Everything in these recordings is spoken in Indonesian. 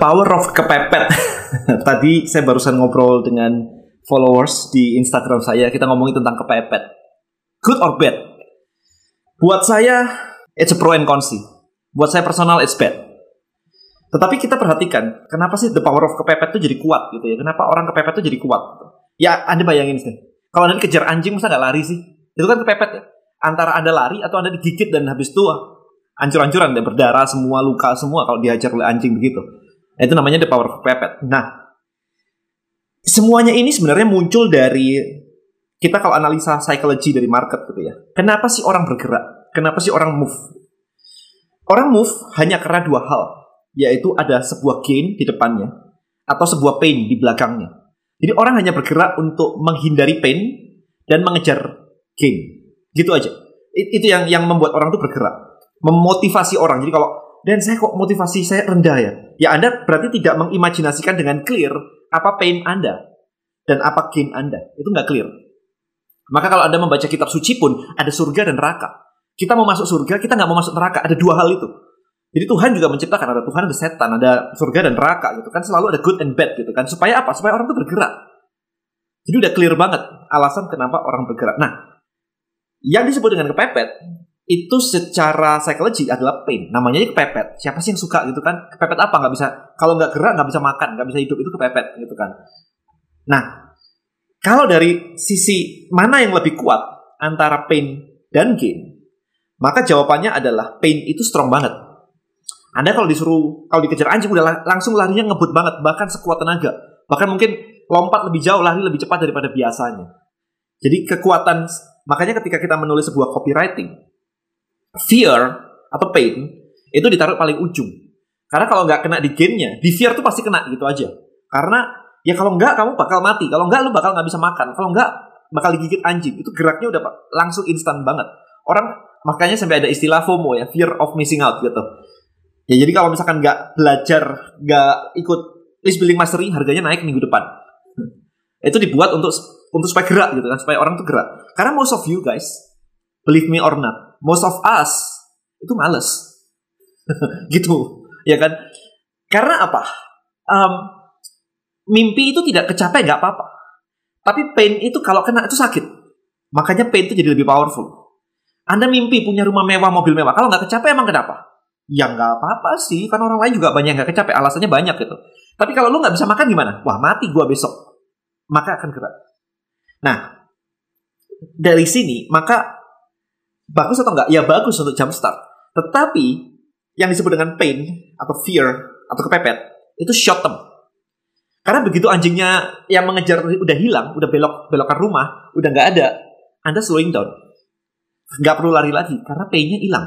power of kepepet. Tadi saya barusan ngobrol dengan followers di Instagram saya, kita ngomongin tentang kepepet. Good or bad? Buat saya, it's a pro and con sih. Buat saya personal, it's bad. Tetapi kita perhatikan, kenapa sih the power of kepepet itu jadi kuat gitu ya? Kenapa orang kepepet itu jadi kuat? Ya, Anda bayangin sih. Kalau Anda dikejar anjing, masa nggak lari sih? Itu kan kepepet ya. Antara Anda lari atau Anda digigit dan habis itu ancur-ancuran berdarah semua, luka semua kalau dihajar oleh anjing begitu. Nah, itu namanya the power of pepet. Nah, semuanya ini sebenarnya muncul dari kita kalau analisa psikologi dari market gitu ya. Kenapa sih orang bergerak? Kenapa sih orang move? Orang move hanya karena dua hal, yaitu ada sebuah gain di depannya atau sebuah pain di belakangnya. Jadi orang hanya bergerak untuk menghindari pain dan mengejar gain. Gitu aja. Itu yang yang membuat orang tuh bergerak. Memotivasi orang. Jadi kalau dan saya kok motivasi saya rendah ya. Ya Anda berarti tidak mengimajinasikan dengan clear apa pain Anda dan apa gain Anda. Itu nggak clear. Maka kalau Anda membaca kitab suci pun ada surga dan neraka. Kita mau masuk surga, kita nggak mau masuk neraka. Ada dua hal itu. Jadi Tuhan juga menciptakan ada Tuhan, ada setan, ada surga dan neraka gitu kan. Selalu ada good and bad gitu kan. Supaya apa? Supaya orang itu bergerak. Jadi udah clear banget alasan kenapa orang bergerak. Nah, yang disebut dengan kepepet itu secara psikologi adalah pain. Namanya kepepet. Siapa sih yang suka gitu kan? Kepepet apa? Nggak bisa. Kalau nggak gerak nggak bisa makan, nggak bisa hidup itu kepepet gitu kan. Nah, kalau dari sisi mana yang lebih kuat antara pain dan gain, maka jawabannya adalah pain itu strong banget. Anda kalau disuruh kalau dikejar anjing udah langsung larinya ngebut banget, bahkan sekuat tenaga. Bahkan mungkin lompat lebih jauh, lari lebih cepat daripada biasanya. Jadi kekuatan makanya ketika kita menulis sebuah copywriting, fear atau pain itu ditaruh paling ujung. Karena kalau nggak kena di gainnya, di fear tuh pasti kena gitu aja. Karena ya kalau nggak kamu bakal mati, kalau nggak lu bakal nggak bisa makan, kalau nggak bakal digigit anjing. Itu geraknya udah langsung instan banget. Orang makanya sampai ada istilah FOMO ya, fear of missing out gitu. Ya jadi kalau misalkan nggak belajar, nggak ikut list building mastery, harganya naik minggu depan. itu dibuat untuk untuk supaya gerak gitu kan, supaya orang tuh gerak. Karena most of you guys, believe me or not, most of us itu males. gitu, ya kan? Karena apa? Um, mimpi itu tidak kecapai nggak apa-apa. Tapi pain itu kalau kena itu sakit. Makanya pain itu jadi lebih powerful. Anda mimpi punya rumah mewah, mobil mewah. Kalau nggak kecapai emang kenapa? Ya nggak apa-apa sih. Kan orang lain juga banyak nggak kecapai. Alasannya banyak gitu. Tapi kalau lu nggak bisa makan gimana? Wah mati gua besok. Maka akan gerak. Nah, dari sini maka Bagus atau enggak? Ya bagus untuk jump start. Tetapi yang disebut dengan pain atau fear atau kepepet itu short term. Karena begitu anjingnya yang mengejar udah hilang, udah belok belokan rumah, udah nggak ada, Anda slowing down. Nggak perlu lari lagi karena painnya hilang.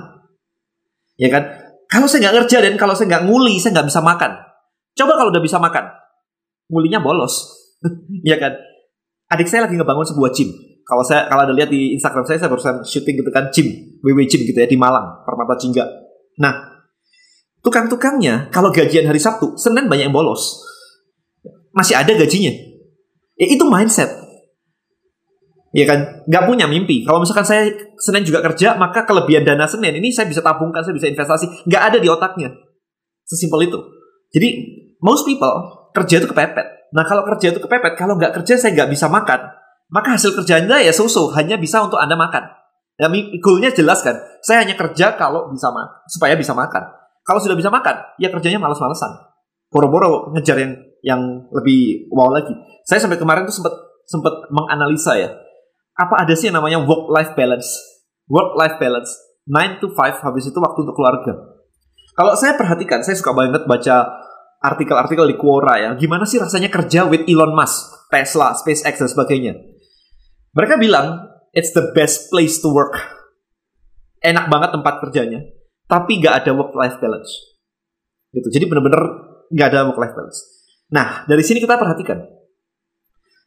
Ya kan? Kalau saya nggak ngerja dan kalau saya nggak nguli, saya nggak bisa makan. Coba kalau udah bisa makan, ngulinya bolos. ya kan? Adik saya lagi ngebangun sebuah gym kalau saya kalau ada lihat di Instagram saya saya barusan syuting gitu kan gym WW gym gitu ya di Malang Permata Jingga. Nah tukang-tukangnya kalau gajian hari Sabtu Senin banyak yang bolos. Masih ada gajinya. Ya itu mindset. Ya kan? Nggak punya mimpi. Kalau misalkan saya Senin juga kerja maka kelebihan dana Senin ini saya bisa tabungkan saya bisa investasi. Nggak ada di otaknya. Sesimpel itu. Jadi most people kerja itu kepepet. Nah kalau kerja itu kepepet kalau nggak kerja saya nggak bisa makan maka hasil kerja Anda ya susu, hanya bisa untuk Anda makan. Ya, goalnya jelas kan, saya hanya kerja kalau bisa makan, supaya bisa makan. Kalau sudah bisa makan, ya kerjanya malas-malesan. Boro-boro ngejar yang yang lebih wow lagi. Saya sampai kemarin tuh sempat sempat menganalisa ya, apa ada sih yang namanya work life balance? Work life balance 9 to 5 habis itu waktu untuk keluarga. Kalau saya perhatikan, saya suka banget baca artikel-artikel di Quora ya. Gimana sih rasanya kerja with Elon Musk, Tesla, SpaceX dan sebagainya. Mereka bilang, it's the best place to work. Enak banget tempat kerjanya, tapi gak ada work-life balance. Gitu. Jadi bener-bener gak ada work-life balance. Nah, dari sini kita perhatikan.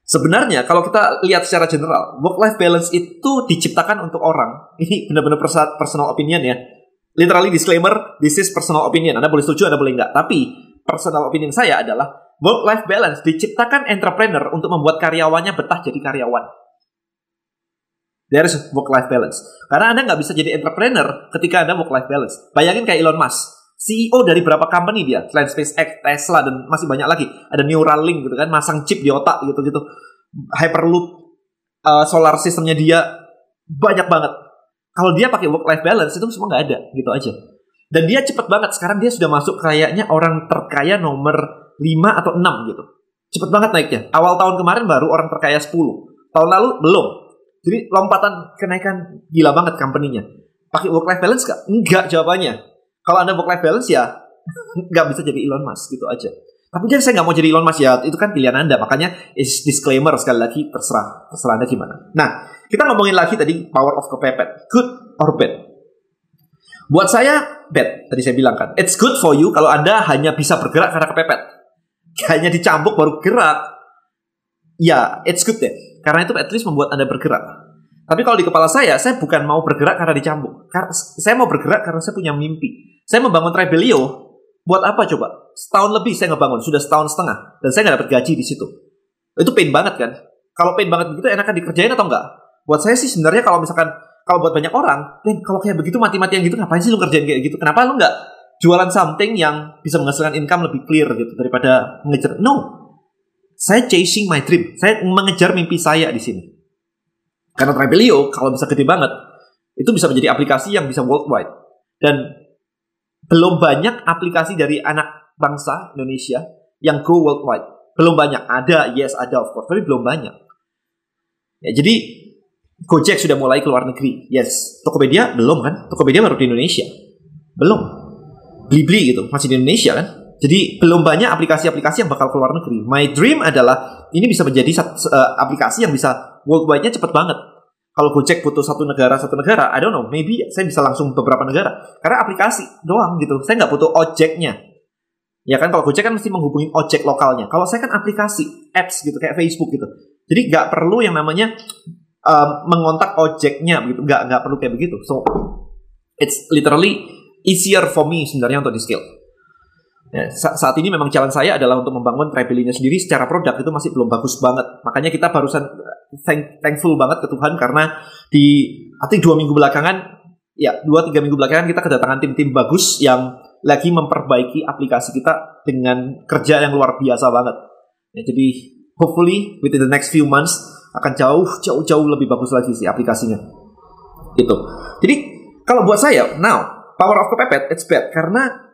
Sebenarnya kalau kita lihat secara general, work-life balance itu diciptakan untuk orang. Ini benar-benar personal opinion ya. Literally disclaimer, this is personal opinion. Anda boleh setuju, Anda boleh enggak. Tapi personal opinion saya adalah work-life balance diciptakan entrepreneur untuk membuat karyawannya betah jadi karyawan. There is work life balance. Karena Anda nggak bisa jadi entrepreneur ketika Anda work life balance. Bayangin kayak Elon Musk. CEO dari berapa company dia selain SpaceX, Tesla dan masih banyak lagi. Ada Neuralink gitu kan, masang chip di otak gitu-gitu. Hyperloop uh, solar sistemnya dia banyak banget. Kalau dia pakai work life balance itu semua nggak ada gitu aja. Dan dia cepet banget. Sekarang dia sudah masuk kayaknya orang terkaya nomor 5 atau 6 gitu. Cepet banget naiknya. Awal tahun kemarin baru orang terkaya 10. Tahun lalu belum. Jadi lompatan kenaikan gila banget company-nya. Pakai work life balance gak? Enggak jawabannya kalau anda work life balance ya nggak bisa jadi Elon Musk gitu aja. Tapi jangan saya nggak mau jadi Elon Musk ya, itu kan pilihan anda. Makanya is disclaimer sekali lagi terserah terserah anda gimana. Nah kita ngomongin lagi tadi power of kepepet, good or bad. Buat saya bad, tadi saya bilang kan. It's good for you kalau anda hanya bisa bergerak karena kepepet. Hanya dicambuk baru gerak. Ya, it's good deh. Karena itu at least membuat anda bergerak. Tapi kalau di kepala saya, saya bukan mau bergerak karena dicambuk. Saya mau bergerak karena saya punya mimpi. Saya membangun Tribelio buat apa coba? Setahun lebih saya ngebangun, sudah setahun setengah, dan saya nggak dapat gaji di situ. Itu pain banget kan? Kalau pain banget begitu, enakan dikerjain atau enggak? Buat saya sih sebenarnya kalau misalkan kalau buat banyak orang, dan kalau kayak begitu mati-matian gitu, ngapain sih lu kerjain kayak gitu? Kenapa lu nggak jualan something yang bisa menghasilkan income lebih clear gitu daripada mengejar? No, saya chasing my dream. Saya mengejar mimpi saya di sini. Karena Tribelio kalau bisa gede banget, itu bisa menjadi aplikasi yang bisa worldwide. Dan belum banyak aplikasi dari anak bangsa Indonesia yang go worldwide. Belum banyak. Ada, yes ada of course, tapi belum banyak. Ya, jadi Gojek sudah mulai ke luar negeri. Yes. Tokopedia belum kan? Tokopedia baru di Indonesia. Belum. Blibli gitu, masih di Indonesia kan? Jadi belum banyak aplikasi-aplikasi yang bakal keluar negeri. My dream adalah ini bisa menjadi uh, aplikasi yang bisa worldwide-nya cepet banget. Kalau Gojek butuh satu negara satu negara, I don't know, maybe saya bisa langsung beberapa negara. Karena aplikasi doang gitu, saya nggak butuh ojeknya. Ya kan kalau Gojek kan mesti menghubungi ojek lokalnya. Kalau saya kan aplikasi, apps gitu kayak Facebook gitu. Jadi nggak perlu yang namanya uh, mengontak ojeknya gitu, nggak nggak perlu kayak begitu. So it's literally easier for me sebenarnya untuk di scale. Ya, saat ini memang challenge saya adalah untuk membangun Tribelinya sendiri secara produk itu masih belum bagus banget. Makanya kita barusan thank, thankful banget ke Tuhan karena di think dua minggu belakangan, ya dua tiga minggu belakangan kita kedatangan tim-tim bagus yang lagi memperbaiki aplikasi kita dengan kerja yang luar biasa banget. Ya, jadi hopefully within the next few months akan jauh jauh jauh lebih bagus lagi sih aplikasinya. Itu. Jadi kalau buat saya now power of kepepet it's bad karena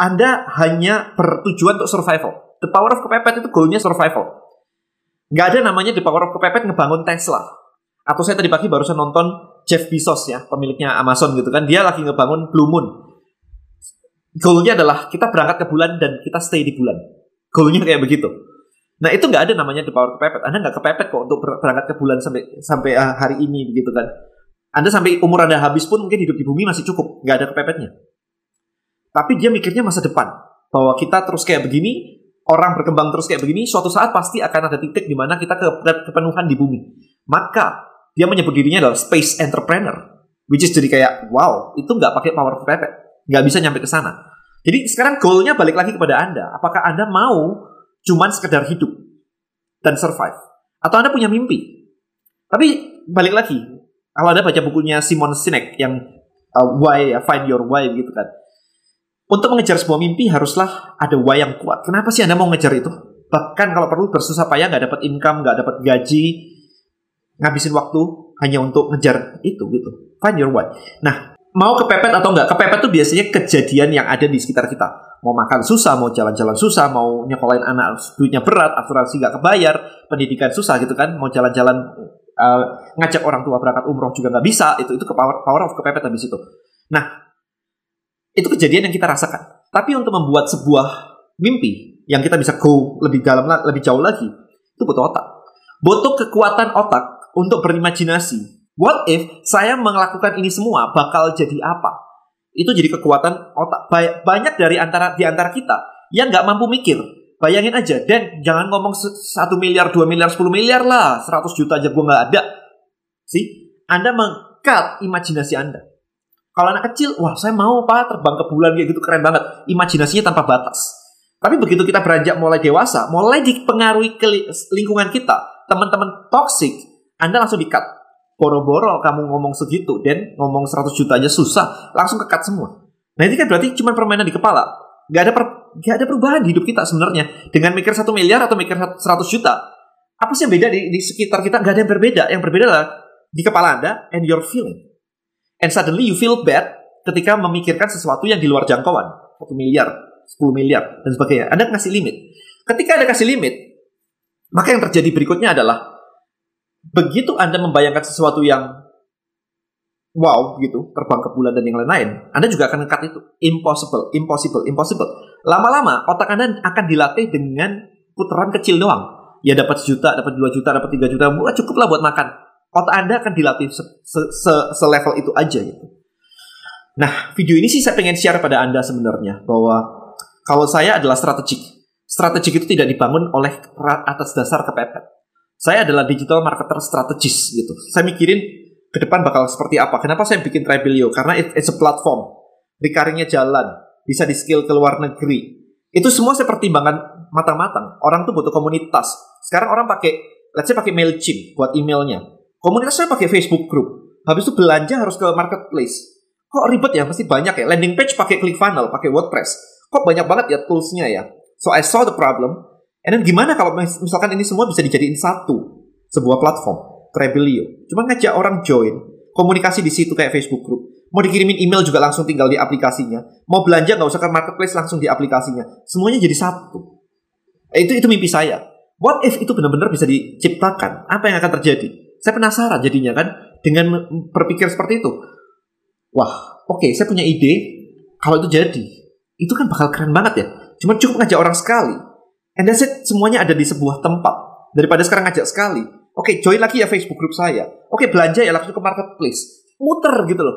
anda hanya bertujuan untuk survival. The power of kepepet itu goalnya survival. Gak ada namanya the power of kepepet ngebangun Tesla. Atau saya tadi pagi barusan nonton Jeff Bezos ya, pemiliknya Amazon gitu kan. Dia lagi ngebangun Blue Moon. Goalnya adalah kita berangkat ke bulan dan kita stay di bulan. Goalnya kayak begitu. Nah itu nggak ada namanya the power kepepet. Anda nggak kepepet kok untuk berangkat ke bulan sampai sampai ah, hari ini begitu kan. Anda sampai umur Anda habis pun mungkin hidup di bumi masih cukup, nggak ada kepepetnya. Tapi dia mikirnya masa depan. Bahwa kita terus kayak begini, orang berkembang terus kayak begini, suatu saat pasti akan ada titik di mana kita ke kepenuhan di bumi. Maka dia menyebut dirinya adalah space entrepreneur. Which is jadi kayak, wow, itu nggak pakai power pepet. Nggak bisa nyampe ke sana. Jadi sekarang goalnya balik lagi kepada Anda. Apakah Anda mau cuman sekedar hidup dan survive? Atau Anda punya mimpi? Tapi balik lagi, kalau Anda baca bukunya Simon Sinek yang uh, Why, ya, Find Your Why gitu kan untuk mengejar sebuah mimpi haruslah ada why yang kuat. Kenapa sih Anda mau ngejar itu? Bahkan kalau perlu bersusah payah nggak dapat income, nggak dapat gaji, ngabisin waktu hanya untuk ngejar itu gitu. Find your why. Nah, mau kepepet atau nggak kepepet tuh biasanya kejadian yang ada di sekitar kita. Mau makan susah, mau jalan-jalan susah, mau nyekolahin anak duitnya berat, asuransi nggak kebayar, pendidikan susah gitu kan, mau jalan-jalan uh, ngajak orang tua berangkat umroh juga nggak bisa, itu itu ke power, power of kepepet habis itu. Nah, itu kejadian yang kita rasakan. Tapi untuk membuat sebuah mimpi yang kita bisa go lebih dalam, lebih jauh lagi, itu butuh otak. Butuh kekuatan otak untuk berimajinasi. What if saya melakukan ini semua bakal jadi apa? Itu jadi kekuatan otak. Banyak dari antara di antara kita yang nggak mampu mikir. Bayangin aja, dan jangan ngomong satu miliar, dua miliar, sepuluh miliar lah, 100 juta aja gue nggak ada. sih Anda mengkat imajinasi Anda. Kalau anak kecil, wah saya mau pak terbang ke bulan kayak gitu keren banget. Imajinasinya tanpa batas. Tapi begitu kita beranjak mulai dewasa, mulai dipengaruhi ke lingkungan kita, teman-teman toxic, Anda langsung dikat. Boro-boro kamu ngomong segitu dan ngomong 100 juta aja susah, langsung kekat semua. Nah ini kan berarti cuma permainan di kepala. Gak ada per, gak ada perubahan di hidup kita sebenarnya. Dengan mikir satu miliar atau mikir 100 juta. Apa sih yang beda di, di sekitar kita? Gak ada yang berbeda. Yang berbeda adalah di kepala Anda and your feeling. And suddenly you feel bad ketika memikirkan sesuatu yang di luar jangkauan. 1 miliar, 10 miliar, dan sebagainya. Anda ngasih limit. Ketika Anda kasih limit, maka yang terjadi berikutnya adalah begitu Anda membayangkan sesuatu yang wow gitu terbang ke bulan dan yang lain-lain Anda juga akan ngekat itu impossible impossible impossible lama-lama otak Anda akan dilatih dengan putaran kecil doang ya dapat sejuta dapat dua juta dapat tiga juta cukup lah buat makan otak Anda akan dilatih se, se, se, se level itu aja gitu nah video ini sih saya pengen share pada Anda sebenarnya bahwa kalau saya adalah strategik strategik itu tidak dibangun oleh atas dasar kepepet saya adalah digital marketer strategis gitu saya mikirin ke depan bakal seperti apa. Kenapa saya bikin Tribelio? Karena it, it's a platform. Recurringnya jalan, bisa di skill ke luar negeri. Itu semua saya pertimbangkan matang-matang. Orang tuh butuh komunitas. Sekarang orang pakai, let's say pakai Mailchimp buat emailnya. Komunitasnya pakai Facebook group. Habis itu belanja harus ke marketplace. Kok ribet ya? Pasti banyak ya. Landing page pakai ClickFunnels, pakai WordPress. Kok banyak banget ya toolsnya ya? So I saw the problem. And then gimana kalau misalkan ini semua bisa dijadiin satu sebuah platform? Trebelio. Cuma ngajak orang join, komunikasi di situ kayak Facebook group. Mau dikirimin email juga langsung tinggal di aplikasinya. Mau belanja nggak usah ke marketplace langsung di aplikasinya. Semuanya jadi satu. Itu itu mimpi saya. What if itu benar-benar bisa diciptakan? Apa yang akan terjadi? Saya penasaran jadinya kan dengan berpikir seperti itu. Wah, oke, okay, saya punya ide. Kalau itu jadi, itu kan bakal keren banget ya. Cuma cukup ngajak orang sekali. And that's it, semuanya ada di sebuah tempat. Daripada sekarang ngajak sekali, Oke, join lagi ya Facebook group saya. Oke, belanja ya langsung ke marketplace. Muter gitu loh.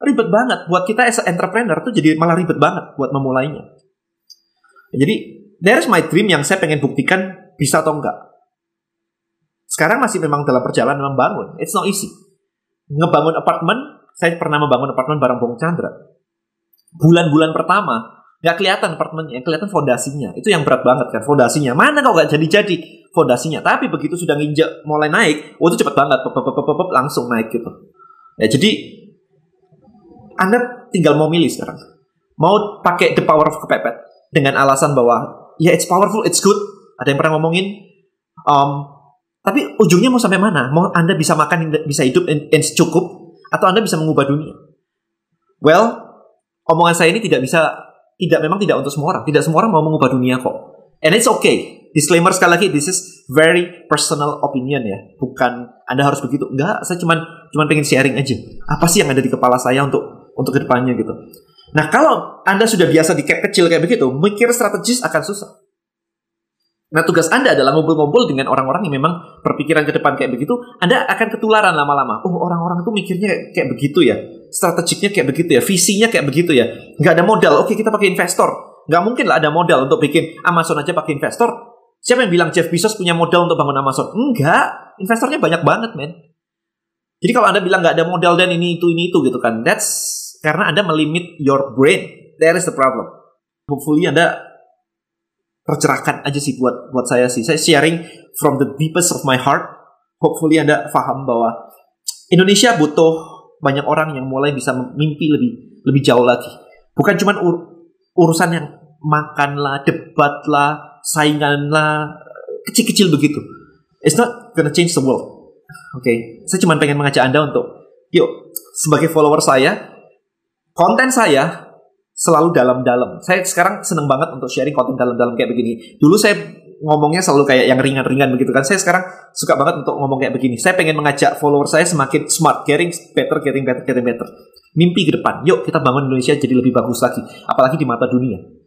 Ribet banget. Buat kita as entrepreneur tuh jadi malah ribet banget buat memulainya. Jadi, there's my dream yang saya pengen buktikan bisa atau enggak. Sekarang masih memang dalam perjalanan membangun. It's not easy. Ngebangun apartemen, saya pernah membangun apartemen bareng Bung Chandra. Bulan-bulan pertama, nggak kelihatan apartemennya, kelihatan fondasinya. Itu yang berat banget kan, fondasinya. Mana kok nggak jadi-jadi fondasinya. Tapi begitu sudah nginjak mulai naik, oh itu cepat banget, pop, pop, pop, pop, langsung naik gitu. Ya jadi Anda tinggal mau milih sekarang. Mau pakai the power of kepepet dengan alasan bahwa ya it's powerful, it's good. Ada yang pernah ngomongin, um, tapi ujungnya mau sampai mana? Mau Anda bisa makan, bisa hidup and cukup, atau Anda bisa mengubah dunia? Well, omongan saya ini tidak bisa tidak memang tidak untuk semua orang. Tidak semua orang mau mengubah dunia kok. And it's okay. Disclaimer sekali lagi, this is very personal opinion ya. Bukan Anda harus begitu. Enggak, saya cuman cuman pengen sharing aja. Apa sih yang ada di kepala saya untuk untuk ke depannya gitu. Nah kalau Anda sudah biasa di cap kecil kayak begitu, mikir strategis akan susah. Nah tugas Anda adalah ngumpul-ngumpul dengan orang-orang yang memang berpikiran ke depan kayak begitu, Anda akan ketularan lama-lama. Oh orang-orang itu mikirnya kayak begitu ya, strategiknya kayak begitu ya, visinya kayak begitu ya. Nggak ada modal, oke kita pakai investor. Nggak mungkin lah ada modal untuk bikin Amazon aja pakai investor. Siapa yang bilang Jeff Bezos punya modal untuk bangun Amazon? Enggak, investornya banyak banget men. Jadi kalau Anda bilang nggak ada modal dan ini itu ini itu gitu kan, that's karena Anda melimit your brain. There is the problem. Hopefully Anda tercerahkan aja sih buat buat saya sih. Saya sharing from the deepest of my heart. Hopefully Anda paham bahwa Indonesia butuh banyak orang yang mulai bisa mimpi lebih lebih jauh lagi. Bukan cuma ur urusan yang makan lah, debat lah, saingan lah, kecil-kecil begitu. It's not gonna change the world. Oke, okay? saya cuma pengen mengajak Anda untuk, yuk, sebagai follower saya, konten saya selalu dalam-dalam. Saya sekarang seneng banget untuk sharing konten dalam-dalam kayak begini. Dulu saya ngomongnya selalu kayak yang ringan-ringan begitu kan. Saya sekarang suka banget untuk ngomong kayak begini. Saya pengen mengajak follower saya semakin smart, getting better, getting better, getting better. Mimpi ke depan. Yuk kita bangun Indonesia jadi lebih bagus lagi. Apalagi di mata dunia.